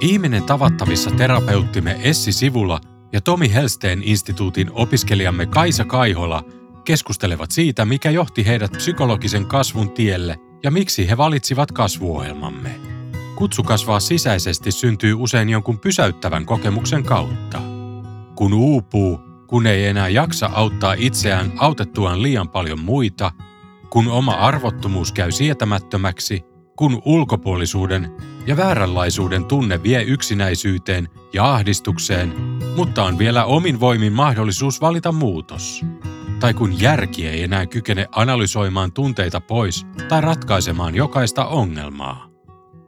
Ihminen tavattavissa terapeuttimme Essi Sivulla ja Tomi Helsteen instituutin opiskelijamme Kaisa Kaihola keskustelevat siitä, mikä johti heidät psykologisen kasvun tielle ja miksi he valitsivat kasvuohjelmamme. Kutsu kasvaa sisäisesti syntyy usein jonkun pysäyttävän kokemuksen kautta. Kun uupuu, kun ei enää jaksa auttaa itseään autettuaan liian paljon muita, kun oma arvottomuus käy sietämättömäksi, kun ulkopuolisuuden ja vääränlaisuuden tunne vie yksinäisyyteen ja ahdistukseen, mutta on vielä omin voimin mahdollisuus valita muutos. Tai kun järki ei enää kykene analysoimaan tunteita pois tai ratkaisemaan jokaista ongelmaa.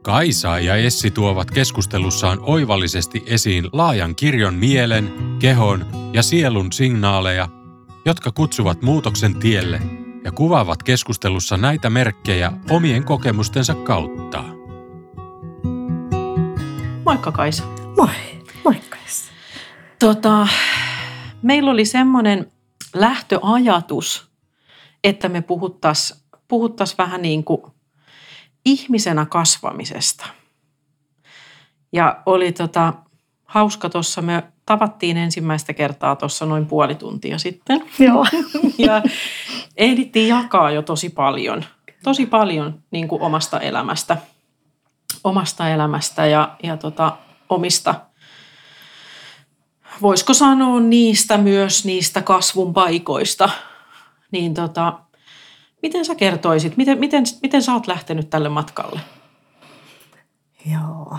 Kaisa ja Essi tuovat keskustelussaan oivallisesti esiin laajan kirjon mielen, kehon ja sielun signaaleja, jotka kutsuvat muutoksen tielle ja kuvaavat keskustelussa näitä merkkejä omien kokemustensa kautta. Moikka Kaisa. Moi, moikka Essi. Tota, meillä oli semmoinen lähtöajatus, että me puhuttaisiin puhuttais vähän niin kuin ihmisenä kasvamisesta. Ja oli tota, hauska tuossa, me tavattiin ensimmäistä kertaa tuossa noin puoli tuntia sitten. Joo. ja ehdittiin jakaa jo tosi paljon, tosi paljon niin kuin omasta elämästä, omasta elämästä ja, ja tota, omista, voisiko sanoa niistä myös niistä kasvun paikoista. Niin tota, miten sä kertoisit, miten, miten, miten sä oot lähtenyt tälle matkalle? Joo.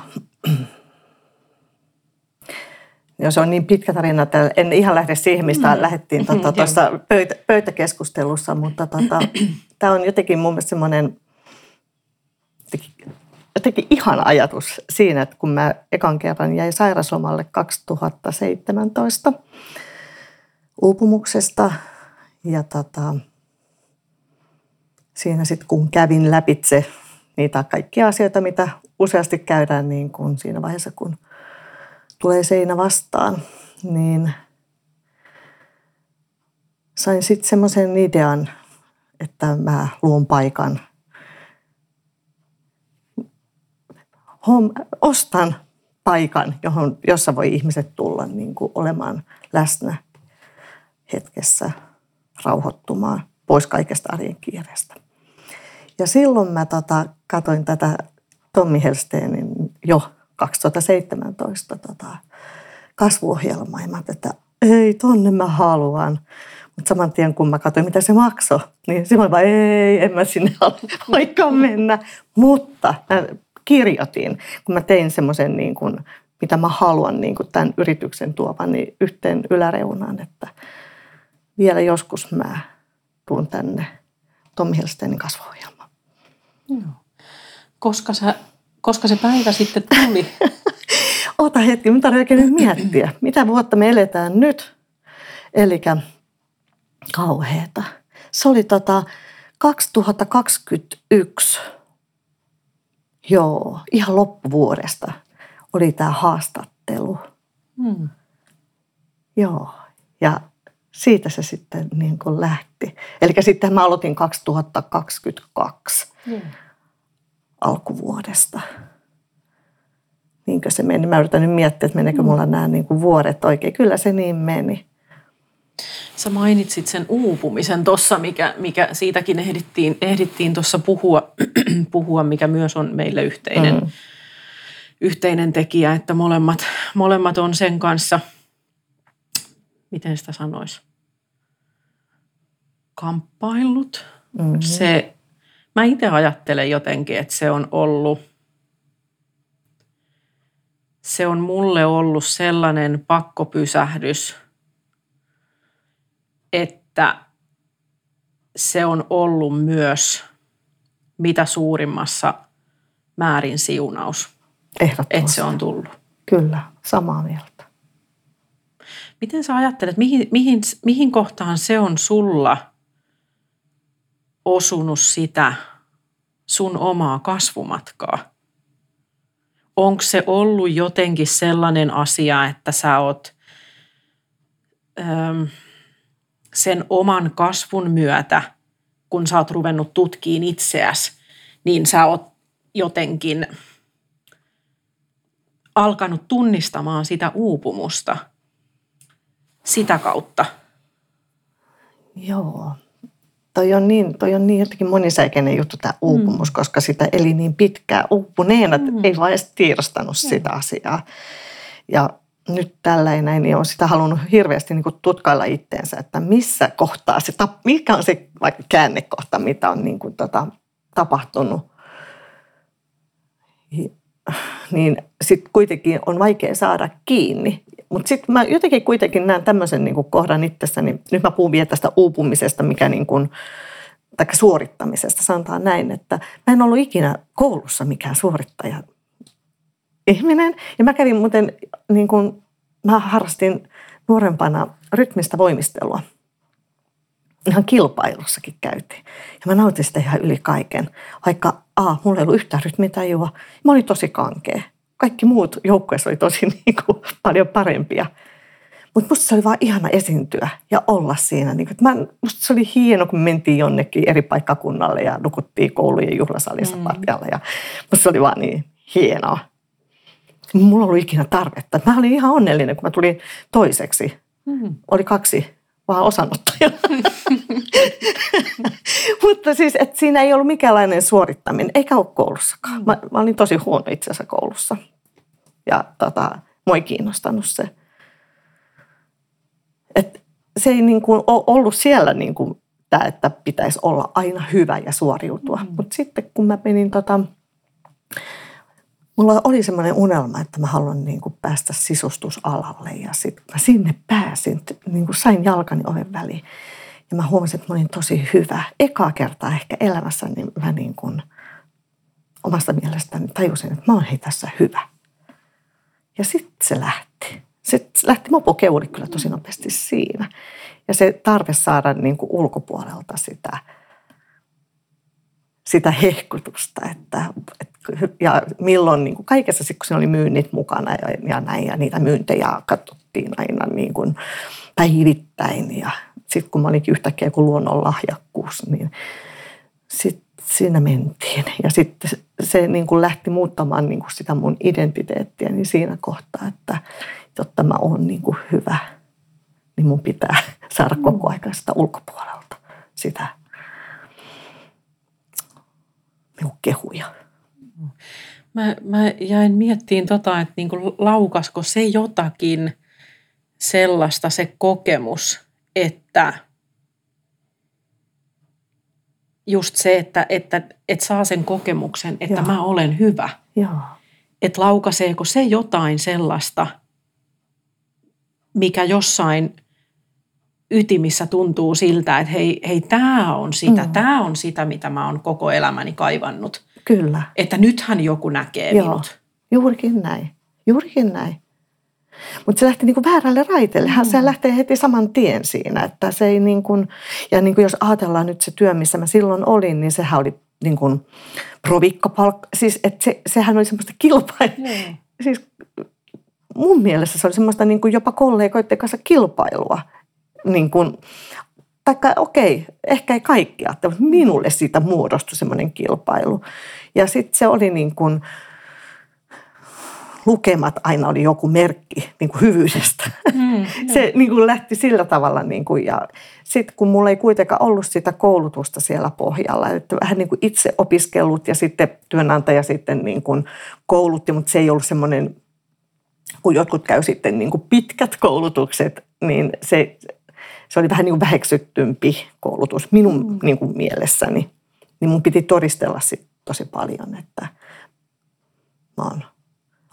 Joo, se on niin pitkä tarina, että en ihan lähde siihen, mistä mm. lähdettiin tuota, tuossa pöytä, pöytäkeskustelussa, mutta tota, tämä on jotenkin mun mielestä semmoinen jotenkin, jotenkin ihan ajatus siinä, että kun mä ekan kerran jäin sairaslomalle 2017 uupumuksesta ja tota, siinä sitten kun kävin läpitse niitä kaikkia asioita, mitä useasti käydään niin kuin siinä vaiheessa, kun – tulee seinä vastaan, niin sain sitten semmoisen idean, että mä luon paikan. Ostan paikan, johon, jossa voi ihmiset tulla niin kuin olemaan läsnä hetkessä, rauhoittumaan pois kaikesta arjen kiireestä. Ja silloin mä tota, katoin tätä Tommi Helsteenin jo 2017 tota, kasvuohjelmaa. Ja mä että ei, tonne mä haluan. Mutta saman tien kun mä katsoin, mitä se maksoi, niin silloin vaan ei, en mä sinne vaikka mennä. Mutta mä kirjoitin, kun mä tein semmoisen niin mitä mä haluan niin kuin tämän yrityksen tuovan, niin yhteen yläreunaan, että vielä joskus mä tuun tänne Tommi Helsteinin kasvuohjelmaan. Joo. Koska sä koska se päivä sitten tuli? Ota hetki, mitä oikein nyt miettiä. Mitä vuotta me eletään nyt? Eli kauheeta. Se oli tota 2021. Joo, ihan loppuvuodesta oli tämä haastattelu. Hmm. Joo, ja siitä se sitten niin kuin lähti. Eli sitten mä aloitin 2022. Hmm alkuvuodesta. Niinkö se meni? Mä yritän nyt miettiä, että meneekö mulla nämä niin kuin vuodet oikein. Kyllä se niin meni. Sä mainitsit sen uupumisen tuossa, mikä, mikä siitäkin ehdittiin, ehdittiin tuossa puhua, puhua, mikä myös on meille yhteinen, mm. yhteinen tekijä, että molemmat, molemmat on sen kanssa, miten sitä sanoisi, kamppailut. Mm-hmm. Se Mä itse ajattelen jotenkin, että se on ollut, se on mulle ollut sellainen pakkopysähdys, että se on ollut myös mitä suurimmassa määrin siunaus. Ehdottomasti. että se on tullut. Kyllä, samaa mieltä. Miten sä ajattelet, mihin, mihin, mihin kohtaan se on sulla osunut sitä sun omaa kasvumatkaa? Onko se ollut jotenkin sellainen asia, että sä oot äm, sen oman kasvun myötä, kun sä oot ruvennut tutkiin itseäsi, niin sä oot jotenkin alkanut tunnistamaan sitä uupumusta sitä kautta. Joo. Toi on niin, toi on niin jotenkin monisäikeinen juttu tämä uupumus, mm. koska sitä eli niin pitkään uupuneena, mm. ei vaan edes tiedostanut mm. sitä asiaa. Ja nyt tällä näin, niin on sitä halunnut hirveästi niin tutkailla itteensä, että missä kohtaa se, mikä on se vaikka käännekohta, mitä on niin kuin tota, tapahtunut. Niin sitten kuitenkin on vaikea saada kiinni. Mutta sitten mä jotenkin kuitenkin näen tämmöisen niin kohdan itsessäni. Nyt mä puhun vielä tästä uupumisesta, mikä niin kuin, tai suorittamisesta. Sanotaan näin, että mä en ollut ikinä koulussa mikään suorittaja ihminen. Ja mä kävin muuten, niin kuin, mä harrastin nuorempana rytmistä voimistelua. Ihan kilpailussakin käytiin. Ja mä nautin sitä ihan yli kaiken. Vaikka A, mulla ei ollut yhtään rytmitajua. Mä olin tosi kankea kaikki muut joukkueessa oli tosi niin kuin, paljon parempia. Mutta musta se oli vaan ihana esiintyä ja olla siinä. Niin kuin, mä, musta se oli hieno, kun me mentiin jonnekin eri paikkakunnalle ja nukuttiin koulujen juhlasalissa mm. patjalla. Ja musta se oli vaan niin hienoa. Mulla oli ikinä tarvetta. Mä olin ihan onnellinen, kun mä tulin toiseksi. Mm. Oli kaksi vaan osanottajaa. Mutta siis, että siinä ei ollut mikäänlainen suorittaminen, eikä ole koulussakaan. Mä, mä olin tosi huono itse asiassa koulussa. Ja tota, mua ei kiinnostanut se. Et se ei niin kuin ole ollut siellä niin kuin tämä, että pitäisi olla aina hyvä ja suoriutua. Mm. Mutta sitten kun mä menin tota, mulla oli semmoinen unelma, että mä haluan niin kuin päästä sisustusalalle ja sitten mä sinne pääsin, niin kuin sain jalkani oven väliin. Ja mä huomasin, että mä olin tosi hyvä. Ekaa kertaa ehkä elämässä niin mä niin kuin omasta mielestäni tajusin, että mä hei tässä hyvä. Ja sitten se lähti. Se lähti mopokeuli kyllä tosi nopeasti siinä. Ja se tarve saada niin kuin ulkopuolelta sitä, sitä hehkutusta, että, ja milloin niin kuin kaikessa, kun siinä oli myynnit mukana ja, ja näin, ja niitä myyntejä katsottiin aina niin kuin päivittäin, ja sitten kun mä olinkin yhtäkkiä joku luonnon lahjakkuus, niin sitten siinä mentiin. Ja sitten se niin kuin lähti muuttamaan niin kuin sitä mun identiteettiä niin siinä kohtaa, että jotta mä oon niin kuin hyvä, niin mun pitää saada koko ajan sitä ulkopuolelta sitä niin kehuja. Mä, mä jäin miettiin tota, että niinku laukasko se jotakin sellaista se kokemus, että just se, että, että, että saa sen kokemuksen, että Joo. mä olen hyvä. Joo. Että laukaseeko se jotain sellaista, mikä jossain ytimissä tuntuu siltä, että hei, hei tämä on sitä, mm. tämä on sitä, mitä mä oon koko elämäni kaivannut. Kyllä. Että nythän joku näkee Joo. minut. Juurikin näin. Juurikin näin. Mutta se lähti niinku väärälle raiteelle. Mm. Se lähtee heti saman tien siinä. Että se ei niin kuin, ja niin kuin jos ajatellaan nyt se työ, missä mä silloin olin, niin sehän oli niin kuin provikkopalkka. Siis että se, sehän oli semmoista kilpailua. Mm. Siis mun mielestä se oli semmoista niin kuin jopa kollegoiden kanssa kilpailua. Niin kuin, taikka okei, ehkä ei kaikkia, mutta minulle siitä muodostui semmoinen kilpailu. Ja sitten se oli niin kuin, lukemat aina oli joku merkki niin kuin hyvyydestä. Mm, se niin kuin lähti sillä tavalla. Niin kuin, ja sitten kun mulla ei kuitenkaan ollut sitä koulutusta siellä pohjalla, että vähän niin kuin itse opiskellut ja sitten työnantaja sitten niin kuin koulutti, mutta se ei ollut semmoinen, kun jotkut käy sitten niin kuin pitkät koulutukset, niin se, se oli vähän niin kuin väheksyttympi koulutus minun mm. niin kuin mielessäni. Niin mun piti todistella sit tosi paljon, että mä oon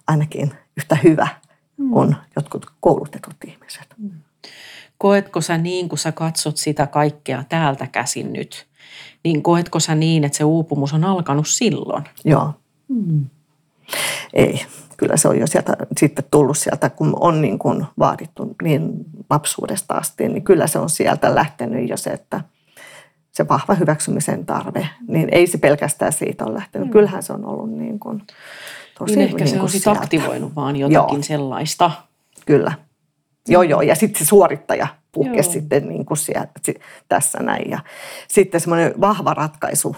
ainakin yhtä hyvä mm. kuin jotkut koulutetut ihmiset. Mm. Koetko sä niin, kun sä katsot sitä kaikkea täältä käsin nyt, niin koetko sä niin, että se uupumus on alkanut silloin? Joo. Mm. Ei, kyllä se on jo sieltä sitten tullut sieltä, kun on niin kuin vaadittu niin lapsuudesta asti, niin kyllä se on sieltä lähtenyt jo se, että se vahva hyväksymisen tarve, niin ei se pelkästään siitä ole lähtenyt. Mm. Kyllähän se on ollut niin kuin tosi niin ehkä niin se on sitten aktivoinut vaan jotakin joo. sellaista. Kyllä. Joo, joo. Ja sitten se suorittaja puhkesi sitten niin kuin siellä, tässä näin. Ja sitten semmoinen vahva ratkaisu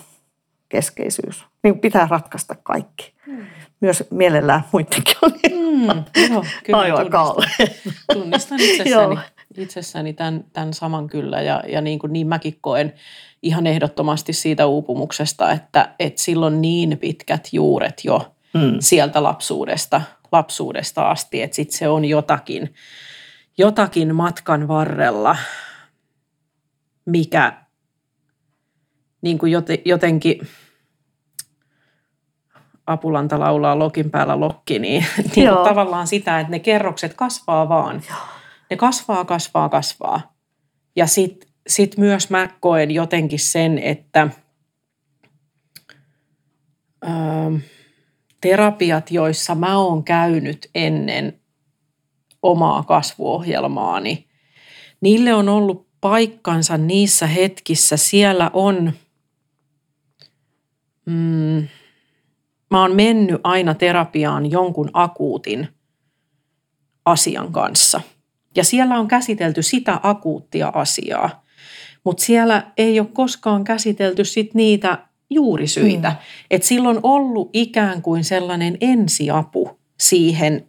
keskeisyys. Niin pitää ratkaista kaikki. Mm. Myös mielellään muidenkin on mm, joo, kyllä, aivan tunnistan, tunnistan itsessäni, itsessäni tämän, tämän saman kyllä. Ja, ja niin, kuin niin mäkin koen ihan ehdottomasti siitä uupumuksesta, että, että silloin niin pitkät juuret jo mm. sieltä lapsuudesta, lapsuudesta asti, että sitten se on jotakin, jotakin matkan varrella, mikä niin kuin jotenkin Apulanta laulaa lokin päällä lokki, niin, niin tavallaan sitä, että ne kerrokset kasvaa vaan. Joo. Ne kasvaa, kasvaa, kasvaa. Ja sitten sit myös mä koen jotenkin sen, että ö, terapiat, joissa mä oon käynyt ennen omaa kasvuohjelmaani, niille on ollut paikkansa niissä hetkissä. Siellä on, mm, mä oon mennyt aina terapiaan jonkun akuutin asian kanssa. Ja siellä on käsitelty sitä akuuttia asiaa, mutta siellä ei ole koskaan käsitelty sit niitä juurisyitä. Mm. Että silloin ollut ikään kuin sellainen ensiapu siihen,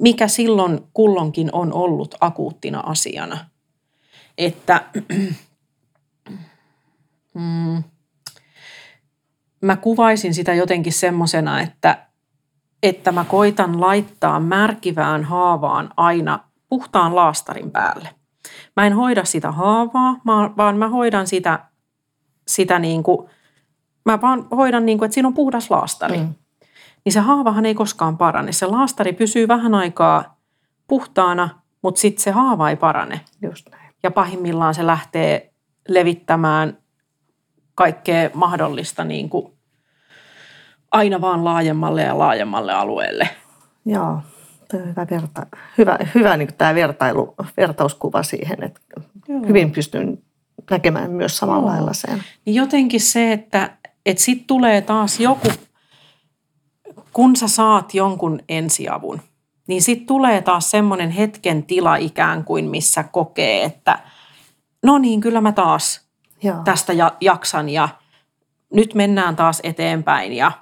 mikä silloin kullonkin on ollut akuuttina asiana – että mm, mä kuvaisin sitä jotenkin semmoisena, että, että mä koitan laittaa märkivään haavaan aina puhtaan laastarin päälle. Mä en hoida sitä haavaa, vaan mä hoidan sitä, sitä niin kuin, mä vaan hoidan niin kuin, että siinä on puhdas laastari. Mm. Niin se haavahan ei koskaan parane. Se laastari pysyy vähän aikaa puhtaana, mutta sitten se haava ei parane. Just näin ja pahimmillaan se lähtee levittämään kaikkea mahdollista niin kuin aina vaan laajemmalle ja laajemmalle alueelle. Joo, hyvä, verta, hyvä, hyvä niin tämä vertailu, vertauskuva siihen, että Joo. hyvin pystyn näkemään myös samalla Joo. lailla sen. Niin jotenkin se, että, että sitten tulee taas joku, kun sä saat jonkun ensiavun – niin sitten tulee taas semmoinen hetken tila ikään kuin, missä kokee, että no niin, kyllä mä taas Joo. tästä jaksan ja nyt mennään taas eteenpäin. Ja,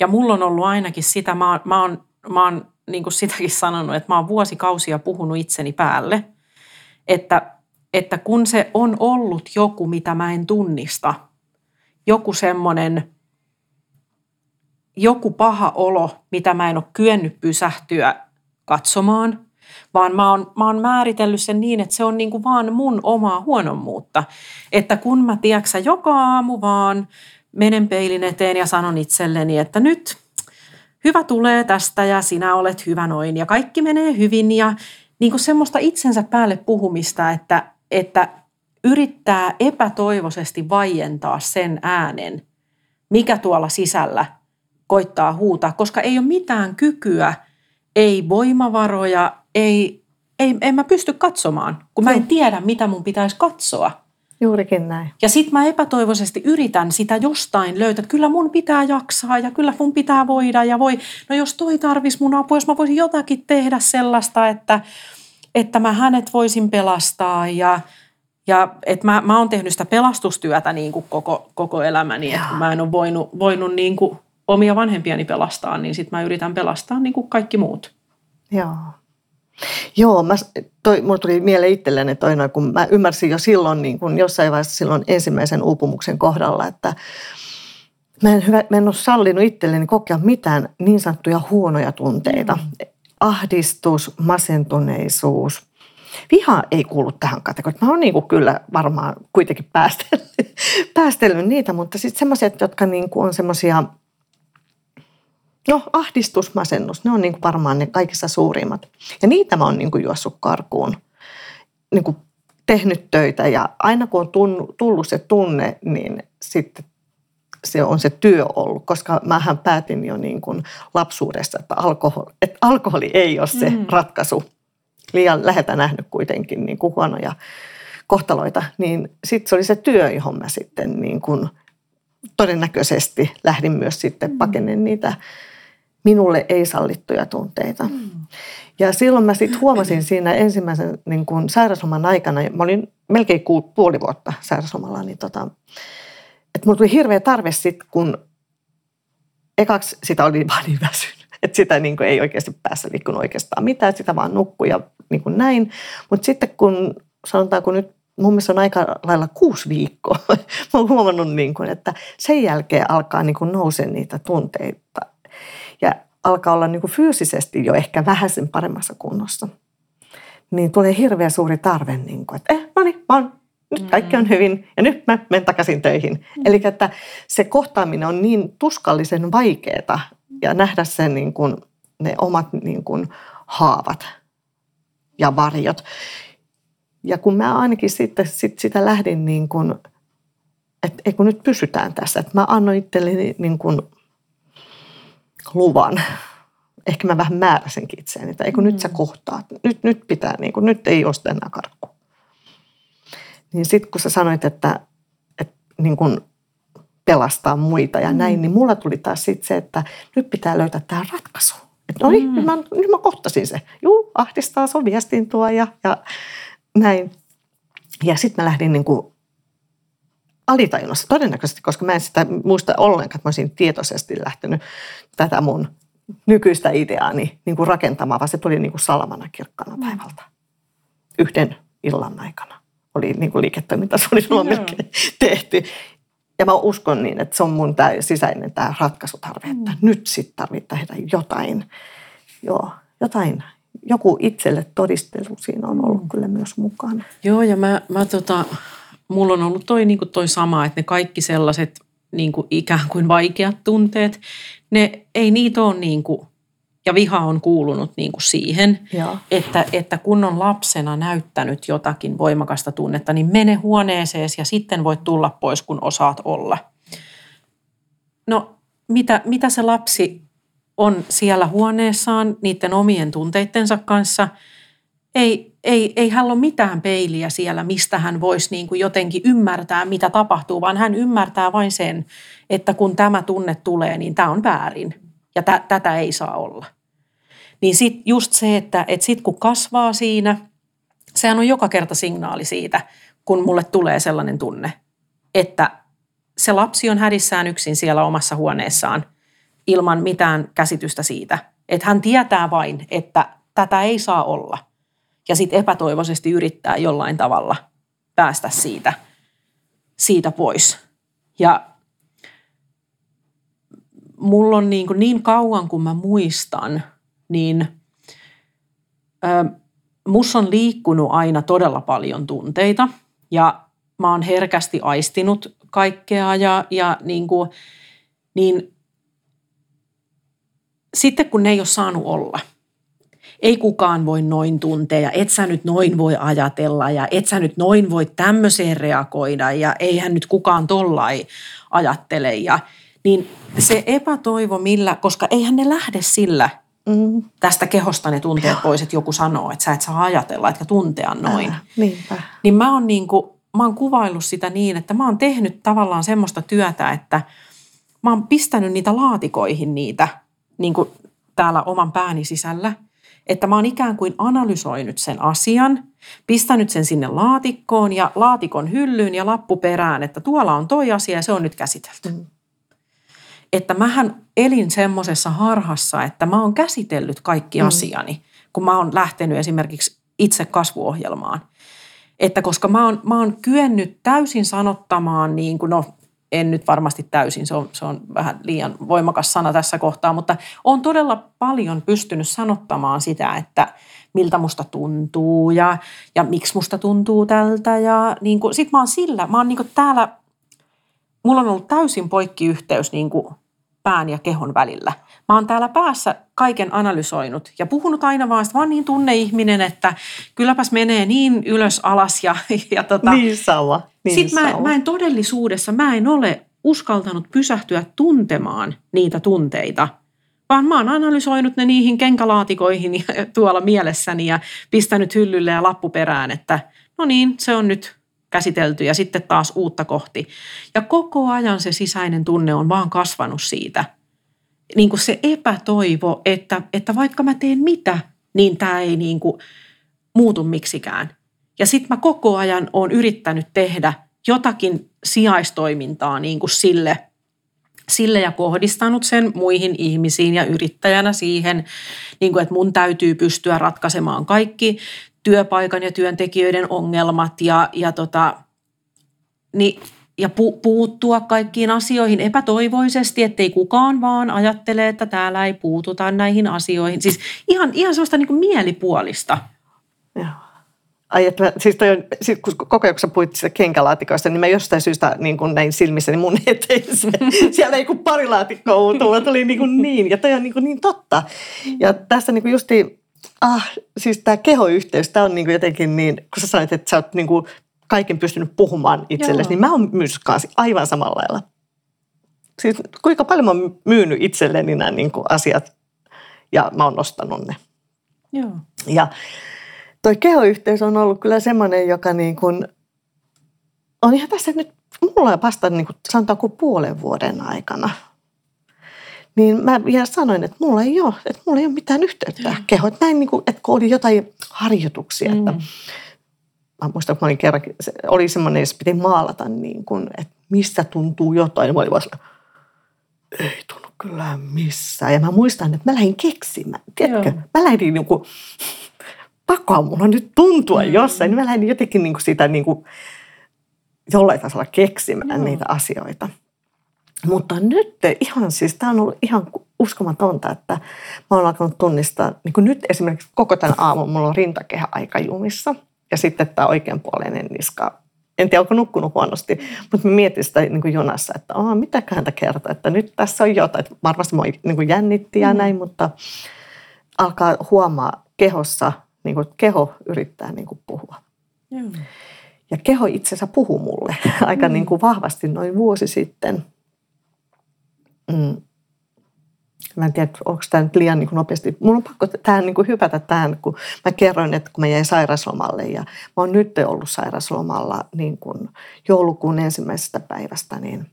ja mulla on ollut ainakin sitä, mä, mä oon, mä oon niin kuin sitäkin sanonut, että mä oon vuosikausia puhunut itseni päälle, että, että kun se on ollut joku, mitä mä en tunnista, joku semmoinen, joku paha olo, mitä mä en ole kyennyt pysähtyä katsomaan, vaan mä oon, mä oon määritellyt sen niin, että se on niin kuin vaan mun omaa huonommuutta. Että kun mä, tiedäksä, joka aamu vaan menen peilin eteen ja sanon itselleni, että nyt hyvä tulee tästä ja sinä olet hyvä noin ja kaikki menee hyvin ja niin kuin semmoista itsensä päälle puhumista, että, että yrittää epätoivoisesti vaientaa sen äänen, mikä tuolla sisällä koittaa huutaa, koska ei ole mitään kykyä – ei voimavaroja, ei, ei, en mä pysty katsomaan, kun mä en tiedä, mitä mun pitäisi katsoa. Juurikin näin. Ja sit mä epätoivoisesti yritän sitä jostain löytää, että kyllä mun pitää jaksaa ja kyllä mun pitää voida ja voi, no jos toi tarvis mun apua, jos mä voisin jotakin tehdä sellaista, että, että mä hänet voisin pelastaa ja, ja että mä, mä oon tehnyt sitä pelastustyötä niin kuin koko, koko elämäni, että mä en ole voinut, voinut niin kuin omia vanhempiani pelastaa, niin sitten mä yritän pelastaa niin kuin kaikki muut. Joo. Joo, mä, toi, mulla tuli mieleen itselleni toi, kun mä ymmärsin jo silloin niin kun jossain vaiheessa silloin ensimmäisen uupumuksen kohdalla, että mä en, hyvä, mä en ole sallinut itselleni kokea mitään niin sanottuja huonoja tunteita. Mm. Ahdistus, masentuneisuus, Viha ei kuulu tähän kategoriaan. Mä oon niin kyllä varmaan kuitenkin päästellyt, päästellyt niitä, mutta sitten semmoiset, jotka niin on semmoisia – No ahdistus, masennus, ne on niin kuin varmaan ne kaikissa suurimmat. Ja niitä mä oon niin kuin juossut karkuun, niin kuin tehnyt töitä ja aina kun on tullut se tunne, niin sitten se on se työ ollut, koska mähän päätin jo niin kuin lapsuudessa, että alkoholi, että alkoholi ei ole se mm. ratkaisu. Liian läheltä nähnyt kuitenkin niin kuin huonoja kohtaloita, niin sitten se oli se työ, johon mä sitten niin kuin todennäköisesti lähdin myös sitten mm. pakenemaan niitä minulle ei sallittuja tunteita. Mm. Ja silloin mä sitten huomasin siinä ensimmäisen niin kun sairausloman aikana, mä olin melkein puoli vuotta sairauslomalla, niin tota, että mulla tuli hirveä tarve sitten, kun ekaksi sitä oli vaan niin väsynyt. Että sitä niin ei oikeasti päässä liikkunut oikeastaan mitään, sitä vaan nukkui ja niin kuin näin. Mutta sitten kun sanotaanko nyt mun mielestä on aika lailla kuusi viikkoa. Mä oon huomannut, niin kuin, että sen jälkeen alkaa niin kuin nousee niitä tunteita. Ja alkaa olla niin kuin fyysisesti jo ehkä vähän sen paremmassa kunnossa. Niin tulee hirveä suuri tarve, niin kuin, että eh, no niin, mä oon, nyt kaikki on mm. hyvin ja nyt mä menen takaisin töihin. Mm. Eli että se kohtaaminen on niin tuskallisen vaikeaa ja nähdä sen niin kuin, ne omat niin kuin, haavat ja varjot. Ja kun mä ainakin sitten sit sitä lähdin niin kuin, että ei kun nyt pysytään tässä. Että mä annoin itselleni niin kuin luvan. Ehkä mä vähän määräsinkin itseäni, että ei kun mm. nyt sä mm. kohtaat. Nyt, nyt pitää, niin kuin, nyt ei osta enää karkku. Niin sitten kun sä sanoit, että, että niin kuin pelastaa muita ja mm. näin, niin mulla tuli taas sitten se, että nyt pitää löytää tämä ratkaisu. Että no niin, mm. nyt, mä, nyt mä kohtasin se. Juu, ahdistaa, se on viestintua ja, ja näin. Ja sitten mä lähdin niin kuin alitajunnassa todennäköisesti, koska mä en sitä muista ollenkaan, että mä olisin tietoisesti lähtenyt tätä mun nykyistä ideaani niin kuin rakentamaan, vaan se tuli niin kuin salamana kirkkana mm. päivältä yhden illan aikana. Oli niin kuin liiketoimintasuunnitelma mm. melkein tehty. Ja mä uskon niin, että se on mun tämä sisäinen tämä ratkaisutarve, että mm. nyt sitten tarvitaan jotain, joo, jotain joku itselle todistelu siinä on ollut mm. kyllä myös mukana. Joo, ja mä, mä tota, mulla on ollut toi, niin kuin toi sama, että ne kaikki sellaiset niin kuin ikään kuin vaikeat tunteet, ne ei niitä ole niin kuin, ja viha on kuulunut niin kuin siihen, että, että kun on lapsena näyttänyt jotakin voimakasta tunnetta, niin mene huoneeseen ja sitten voit tulla pois, kun osaat olla. No, mitä, mitä se lapsi on siellä huoneessaan niiden omien tunteittensa kanssa. Ei, ei, ei hän ole mitään peiliä siellä, mistä hän voisi niin kuin jotenkin ymmärtää, mitä tapahtuu, vaan hän ymmärtää vain sen, että kun tämä tunne tulee, niin tämä on väärin ja tä, tätä ei saa olla. Niin sitten just se, että, että sitten kun kasvaa siinä, sehän on joka kerta signaali siitä, kun mulle tulee sellainen tunne, että se lapsi on hädissään yksin siellä omassa huoneessaan – ilman mitään käsitystä siitä. Että hän tietää vain, että tätä ei saa olla. Ja sitten epätoivoisesti yrittää jollain tavalla päästä siitä, siitä pois. Ja mulla on niin, kuin niin kauan kuin mä muistan, niin ö, mussa on liikkunut aina todella paljon tunteita ja mä oon herkästi aistinut kaikkea ja, ja niin, kuin, niin sitten kun ne ei ole saanut olla, ei kukaan voi noin tuntea ja et sä nyt noin voi ajatella ja et sä nyt noin voi tämmöiseen reagoida ja eihän nyt kukaan tollai ajattele. Ja, niin se epätoivo millä, koska eihän ne lähde sillä mm. tästä kehosta ne tunteet pois, että joku sanoo, että sä et saa ajatella, että tuntea noin. Äh, niinpä. Niin mä oon, niin kuin, mä oon kuvaillut sitä niin, että mä oon tehnyt tavallaan semmoista työtä, että mä oon pistänyt niitä laatikoihin niitä – niin kuin täällä oman pääni sisällä, että mä oon ikään kuin analysoinut sen asian, pistänyt sen sinne laatikkoon ja laatikon hyllyyn ja lappu perään, että tuolla on toi asia ja se on nyt käsitelty. Mm. Että mähän elin semmoisessa harhassa, että mä oon käsitellyt kaikki mm. asiani, kun mä oon lähtenyt esimerkiksi itse kasvuohjelmaan. Että koska mä oon, mä oon kyennyt täysin sanottamaan, niin kuin, no en nyt varmasti täysin, se on, se on vähän liian voimakas sana tässä kohtaa, mutta on todella paljon pystynyt sanottamaan sitä, että miltä musta tuntuu ja, ja miksi musta tuntuu tältä. Ja niin kuin, sit mä oon sillä, mä oon niin kuin täällä, mulla on ollut täysin poikkiyhteys niin kuin pään ja kehon välillä. Mä oon täällä päässä kaiken analysoinut ja puhunut aina vaan, että vaan niin tunneihminen, että kylläpäs menee niin ylös alas. Ja, ja tota, niin sama. Niin Sitten mä, mä en todellisuudessa, mä en ole uskaltanut pysähtyä tuntemaan niitä tunteita, vaan mä oon analysoinut ne niihin kenkälaatikoihin tuolla mielessäni ja pistänyt hyllylle ja lappuperään, että no niin, se on nyt käsitelty ja sitten taas uutta kohti. Ja koko ajan se sisäinen tunne on vaan kasvanut siitä. Niin kuin se epätoivo, että, että vaikka mä teen mitä, niin tämä ei niin kuin muutu miksikään. Ja sitten mä koko ajan oon yrittänyt tehdä jotakin sijaistoimintaa niin kuin sille, sille ja kohdistanut sen muihin ihmisiin ja yrittäjänä siihen, niin kuin, että mun täytyy pystyä ratkaisemaan kaikki työpaikan ja työntekijöiden ongelmat ja, ja, tota, niin, ja pu, puuttua kaikkiin asioihin epätoivoisesti, ettei kukaan vaan ajattele, että täällä ei puututa näihin asioihin. Siis ihan, ihan sellaista niin kuin mielipuolista. Joo. Ai, että siis, toi on, siis kun koko ajan kun puhuit siitä kenkälaatikoista, niin mä jostain syystä niin kuin näin silmissäni mun eteen Siellä ei kuin pari laatikkoa uutua, tuli niin, kuin niin. Ja toi on niin, kuin niin totta. Ja tässä niin kuin justi, ah, siis tämä kehoyhteys, tämä on niin kuin jotenkin niin, kun sä sanoit, että sä oot niin kuin kaiken pystynyt puhumaan itsellesi, niin mä oon myös aivan samalla lailla. Siis kuinka paljon mä oon myynyt itselleni nämä niin kuin asiat ja mä oon nostanut ne. Joo. Ja toi kehoyhteys on ollut kyllä semmoinen, joka niin kuin on ihan tässä nyt, mulla vasta niin kuin sanotaanko puolen vuoden aikana. Niin mä vielä sanoin, että mulla ei ole, että mulla ei ole mitään yhteyttä kehoon. Että, näin niin kuin, että kun oli jotain harjoituksia, mm. että mä muistan, kun mä olin kerran, se oli semmoinen, jos piti maalata niin kuin, että mistä tuntuu jotain. Ja mä olin vasta, ei tunnu kyllä missään. Ja mä muistan, että mä lähdin keksimään, tiedätkö? Joo. Mä lähdin niin kuin, pakkoa mulla nyt tuntua mm. jossain. Niin mä lähdin jotenkin niin kuin sitä niin kuin jollain tasolla keksimään Joo. niitä asioita. Mutta nyt ihan siis, tämä on ollut ihan uskomatonta, että mä oon alkanut tunnistaa, niin kuin nyt esimerkiksi koko tämän aamun mulla on rintakehä aika jumissa ja sitten tämä oikeanpuoleinen niska. En tiedä, onko nukkunut huonosti, mutta mä mietin sitä niin kuin junassa, että oh, mitäköhän tämä kertoo, että nyt tässä on jotain. Että varmasti mä niin kuin jännitti ja mm. näin, mutta alkaa huomaa kehossa niin kuin keho yrittää niin kuin puhua. Joo. Ja keho itsensä puhuu mulle aika mm. niin kuin vahvasti noin vuosi sitten. Mm. Mä en tiedä, onko tämä nyt liian niin kuin nopeasti. Mun on pakko tähän niin kuin hypätä tähän, kun mä kerroin, että kun mä jäin sairaslomalle ja mä oon nyt ollut sairaslomalla niin kuin joulukuun ensimmäisestä päivästä niin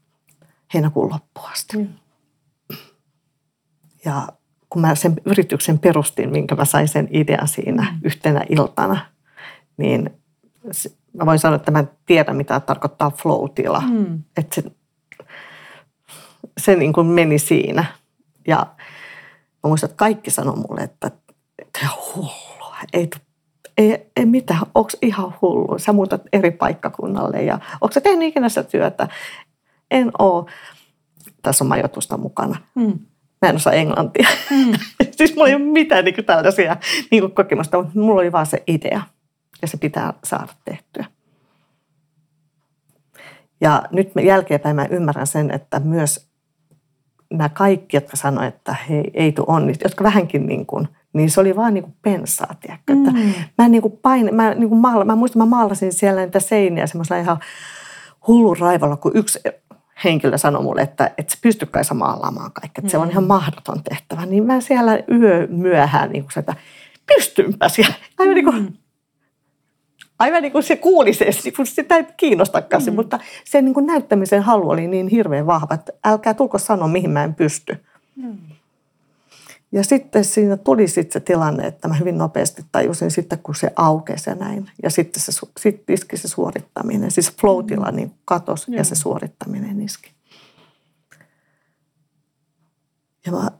heinäkuun loppuun asti. Mm. Ja kun mä sen yrityksen perustin, minkä mä sain sen idean siinä mm. yhtenä iltana, niin mä voin sanoa, että mä tiedän, mitä tarkoittaa flow-tila. Mm. Että se, se niin kuin meni siinä. Ja mä muistan, että kaikki sanoi mulle, että, hullua, ei, ei, ei mitään, onko ihan hullu, sä muutat eri paikkakunnalle ja onko sä tehnyt ikinä sitä työtä? En oo. Tässä on majoitusta mukana. Mm mä en osaa englantia. Mm. siis mulla ei ole mitään niin kuin tällaisia niin kuin kokemusta, mutta mulla oli vaan se idea ja se pitää saada tehtyä. Ja nyt jälkeenpäin mä ymmärrän sen, että myös nämä kaikki, jotka sanoivat, että hei, ei tule onnistu, jotka vähänkin niin kuin, niin se oli vaan niin kuin pensaa, tiedätkö? Mm. Että mä, niin kuin pain, mä, niin kuin maala, mä muistan, mä maalasin siellä niitä seiniä semmoisella ihan hullun raivolla, kun yksi henkilö sanoi mulle, että et sä pysty kai maalaamaan kaikkea, että se on mm. ihan mahdoton tehtävä. Niin mä siellä yö myöhään niin kuin että pystynpäs. Ja aivan niin kuin, mm. Aivan niin kuin se kuuli se, niin kuin sitä ei kiinnostakaan mm. mutta se niin kuin näyttämisen halu oli niin hirveän vahva, että älkää tulko sanoa, mihin mä en pysty. Mm. Ja sitten siinä tuli sitten se tilanne, että mä hyvin nopeasti tajusin sitten, kun se aukesi ja näin. Ja sitten se, sit iski se suorittaminen. Siis flow mm. niin katosi ja se suorittaminen iski. Ja mä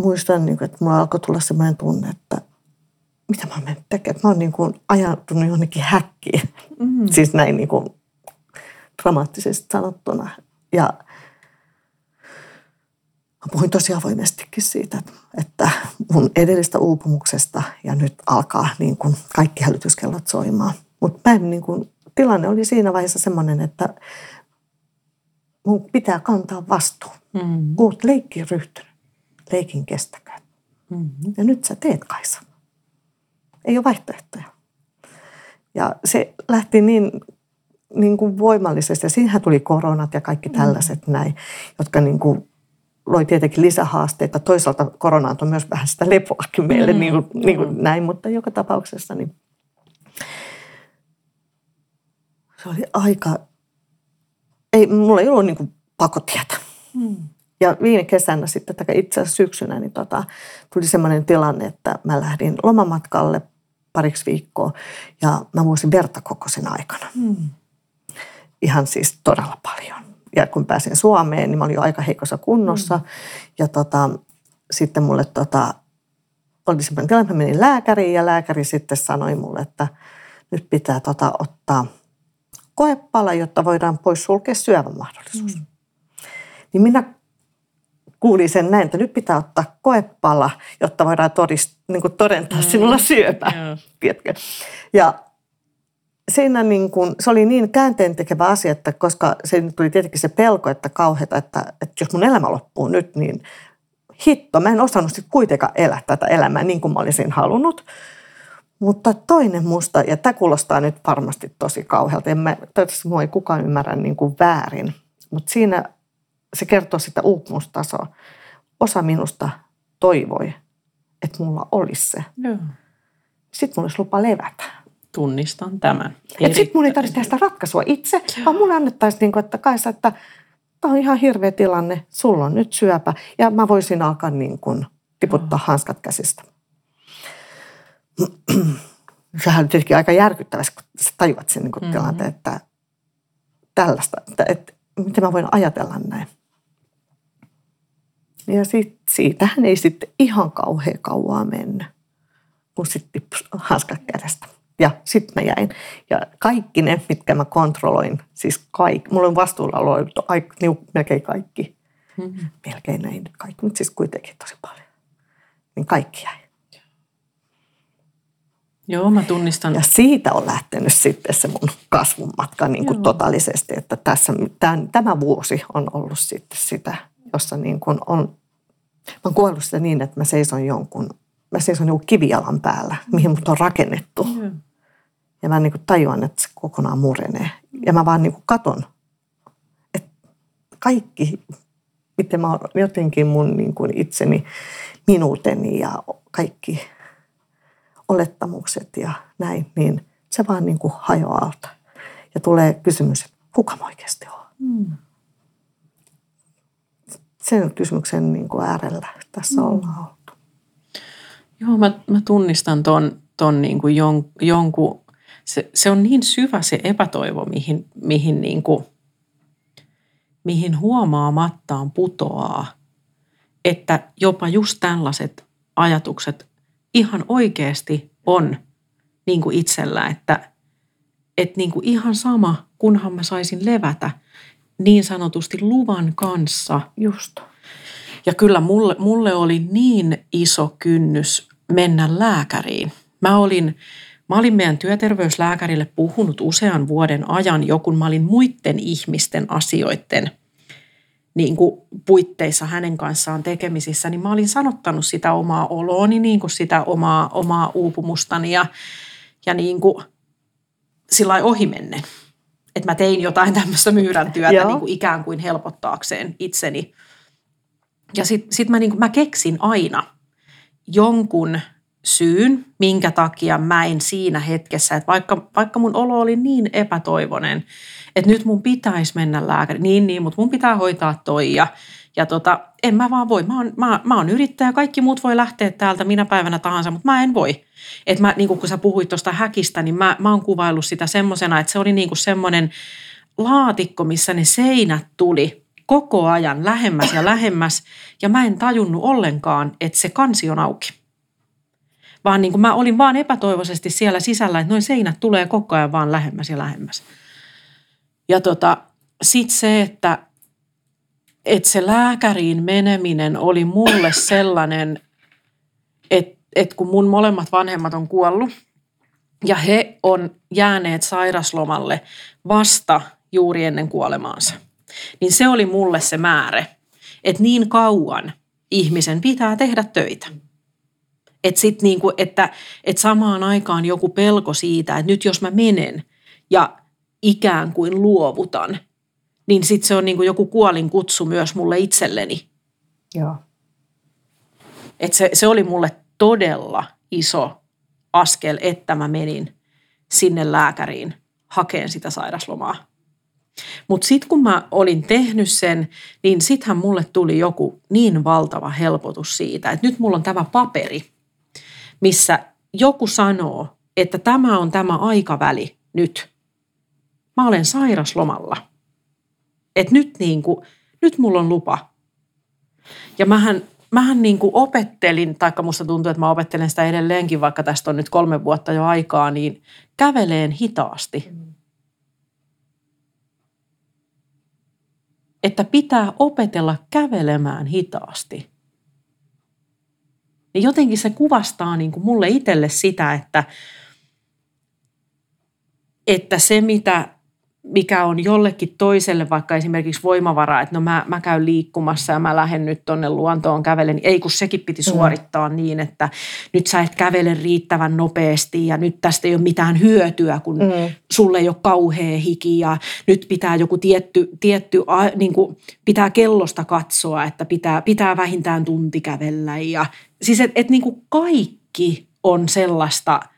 muistan, niin että mulla alkoi tulla sellainen tunne, että mitä mä oon mennyt tekemään. Mä oon niin kuin ajatunut jonnekin häkkiin. Mm. Siis näin niin kuin dramaattisesti sanottuna. Ja Mä puhuin tosi avoimestikin siitä, että mun edellistä uupumuksesta ja nyt alkaa niin kuin kaikki hälytyskellot soimaan. Mutta niin kuin, tilanne oli siinä vaiheessa semmoinen, että mun pitää kantaa vastuu. Kun olet leikkiin ryhtynyt, leikin kestäkää. Mm-hmm. Ja nyt sä teet Kaisa. Ei ole vaihtoehtoja. Ja se lähti niin niin kuin voimallisesti. Ja siinähän tuli koronat ja kaikki tällaiset mm. näin, jotka niin kuin loi tietenkin lisähaasteita. Toisaalta korona on myös vähän sitä lepoakin meille mm. niin kuin, niin kuin näin, mutta joka tapauksessa niin se oli aika, ei, mulla ei ollut niin kuin pakotietä. Mm. Ja viime kesänä sitten, tai itse asiassa syksynä, niin tota, tuli sellainen tilanne, että mä lähdin lomamatkalle pariksi viikkoa ja mä vuosin verta koko sen aikana. Mm. Ihan siis todella paljon. Ja kun pääsin Suomeen, niin mä olin jo aika heikossa kunnossa. Mm. Ja tota, sitten mulle tota, oli semmoinen tilanne, että mä menin lääkäriin ja lääkäri sitten sanoi mulle, että nyt pitää tota, ottaa koepala, jotta voidaan pois sulkea syövän mahdollisuus. Mm. Niin minä kuulin sen näin, että nyt pitää ottaa koepala, jotta voidaan todist, niin kuin todentaa mm. sinulla syöpä. Yeah. Ja siinä niin kuin, se oli niin käänteen tekevä asia, että koska se tuli tietenkin se pelko, että kauheata, että, että jos mun elämä loppuu nyt, niin hitto, mä en osannut sitten kuitenkaan elää tätä elämää niin kuin mä olisin halunnut. Mutta toinen musta, ja tämä kuulostaa nyt varmasti tosi kauhealta, ja mä, toivottavasti mua ei kukaan ymmärrä niin kuin väärin, mutta siinä se kertoo sitä uupumustasoa. Osa minusta toivoi, että mulla olisi se. Joo. Sitten mulla olisi lupa levätä. Tunnistan tämän. Sitten mun ei tarvitse tehdä sitä ratkaisua itse, Joo. vaan mun annettaisiin, niin kuin, että Kaisa, että tämä on ihan hirveä tilanne, sulla on nyt syöpä. Ja mä voisin alkaa niin kuin tiputtaa Joo. hanskat käsistä. Sehän on tietenkin aika järkyttävä, kun sä tajuat sen niin mm-hmm. tilanteen, että tällaista, että, että miten mä voin ajatella näin. Ja sit, siitähän ei sitten ihan kauhean kauaa mennyt, kun sitten hanskat kädestä. Ja sitten mä jäin. Ja kaikki ne, mitkä mä kontrolloin, siis kaikki, mulla on vastuulla ollut niin melkein kaikki. Mm-hmm. Melkein näin kaikki, mutta siis kuitenkin tosi paljon. Niin kaikki jäi. Joo, mä tunnistan. Ja siitä on lähtenyt sitten se mun kasvun matka niin kuin totaalisesti, että tässä, tämän, tämä vuosi on ollut sitten sitä, jossa niin kuin on, mä oon kuollut sitä niin, että mä seison jonkun, mä seison jonkun kivijalan päällä, mihin mut on rakennettu. Mm. Ja mä niin kuin tajuan, että se kokonaan murenee. Ja mä vaan niin kuin katon, että kaikki, miten mä jotenkin mun niin kuin itseni, minuuteni ja kaikki olettamukset ja näin, niin se vaan niin kuin hajoaa alta. Ja tulee kysymys, että kuka mä oikeasti on? Mm. Sen kysymyksen niin kuin äärellä tässä mm. ollaan oltu. Joo, mä, mä tunnistan ton, ton niin kuin jon, jonkun, se, se on niin syvä se epätoivo, mihin, mihin, niin kuin, mihin huomaamattaan putoaa, että jopa just tällaiset ajatukset ihan oikeasti on niin kuin itsellä, että, että niin kuin ihan sama, kunhan mä saisin levätä niin sanotusti luvan kanssa. Just. Ja kyllä mulle, mulle oli niin iso kynnys mennä lääkäriin. Mä olin, mä olin meidän työterveyslääkärille puhunut usean vuoden ajan jo, kun mä olin muiden ihmisten asioiden – niin kuin puitteissa hänen kanssaan tekemisissä, niin mä olin sanottanut sitä omaa olooni, niin kuin sitä omaa, omaa uupumustani ja, ja niin kuin sillä ohimennen. Että mä tein jotain tämmöistä myyrän työtä niin kuin ikään kuin helpottaakseen itseni. Ja sitten sit mä, niin kuin, mä keksin aina jonkun syyn, minkä takia mä en siinä hetkessä, että vaikka, vaikka mun olo oli niin epätoivonen, että nyt mun pitäisi mennä lääkäriin, niin niin, mutta mun pitää hoitaa toi ja, ja tota, en mä vaan voi. Mä oon, mä, mä oon yrittäjä, kaikki muut voi lähteä täältä minä päivänä tahansa, mutta mä en voi. Että mä, niin kun sä puhuit tuosta häkistä, niin mä, mä oon kuvaillut sitä semmoisena, että se oli niin semmoinen laatikko, missä ne seinät tuli koko ajan lähemmäs ja lähemmäs, ja mä en tajunnut ollenkaan, että se kansi on auki vaan niin kuin mä olin vaan epätoivoisesti siellä sisällä, että noin seinät tulee koko ajan vaan lähemmäs ja lähemmäs. Ja tota, sitten se, että, että se lääkäriin meneminen oli mulle sellainen, että, että kun mun molemmat vanhemmat on kuollut ja he on jääneet sairaslomalle vasta juuri ennen kuolemaansa, niin se oli mulle se määrä, että niin kauan ihmisen pitää tehdä töitä – et sit niinku, että et samaan aikaan joku pelko siitä, että nyt jos mä menen ja ikään kuin luovutan, niin sitten se on niin kuin joku kuolin kutsu myös mulle itselleni. Joo. Et se, se oli mulle todella iso askel, että mä menin sinne lääkäriin hakeen sitä sairaslomaa. Mutta sitten kun mä olin tehnyt sen, niin sittenhän mulle tuli joku niin valtava helpotus siitä, että nyt mulla on tämä paperi, missä joku sanoo, että tämä on tämä aikaväli nyt. Mä olen sairaslomalla. Että nyt, niin kuin, nyt mulla on lupa. Ja mähän, mähän niin kuin opettelin, taikka musta tuntuu, että mä opettelen sitä edelleenkin, vaikka tästä on nyt kolme vuotta jo aikaa, niin käveleen hitaasti. Mm että pitää opetella kävelemään hitaasti. Ja jotenkin se kuvastaa niin kuin mulle itselle sitä, että, että se mitä mikä on jollekin toiselle vaikka esimerkiksi voimavara, että no mä, mä käyn liikkumassa ja mä lähden nyt tonne luontoon kävelen, ei kun sekin piti suorittaa mm. niin, että nyt sä et kävele riittävän nopeasti ja nyt tästä ei ole mitään hyötyä, kun mm. sulle ei ole kauhea hiki ja nyt pitää joku tietty, tietty niin kuin pitää kellosta katsoa, että pitää, pitää vähintään tunti kävellä ja siis että et niin kuin kaikki on sellaista –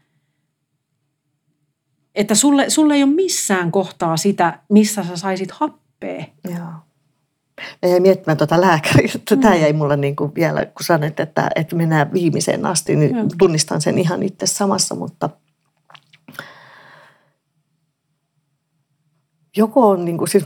että sulle, sulle ei ole missään kohtaa sitä, missä sä saisit happea. Joo. Mä jäin miettimään tuota lääkäriä. Tämä mm. jäi mulle niin kuin vielä, kun sanoit, että, että mennään viimeiseen asti, niin Joo. tunnistan sen ihan itse samassa, mutta joku on, niin kuin, siis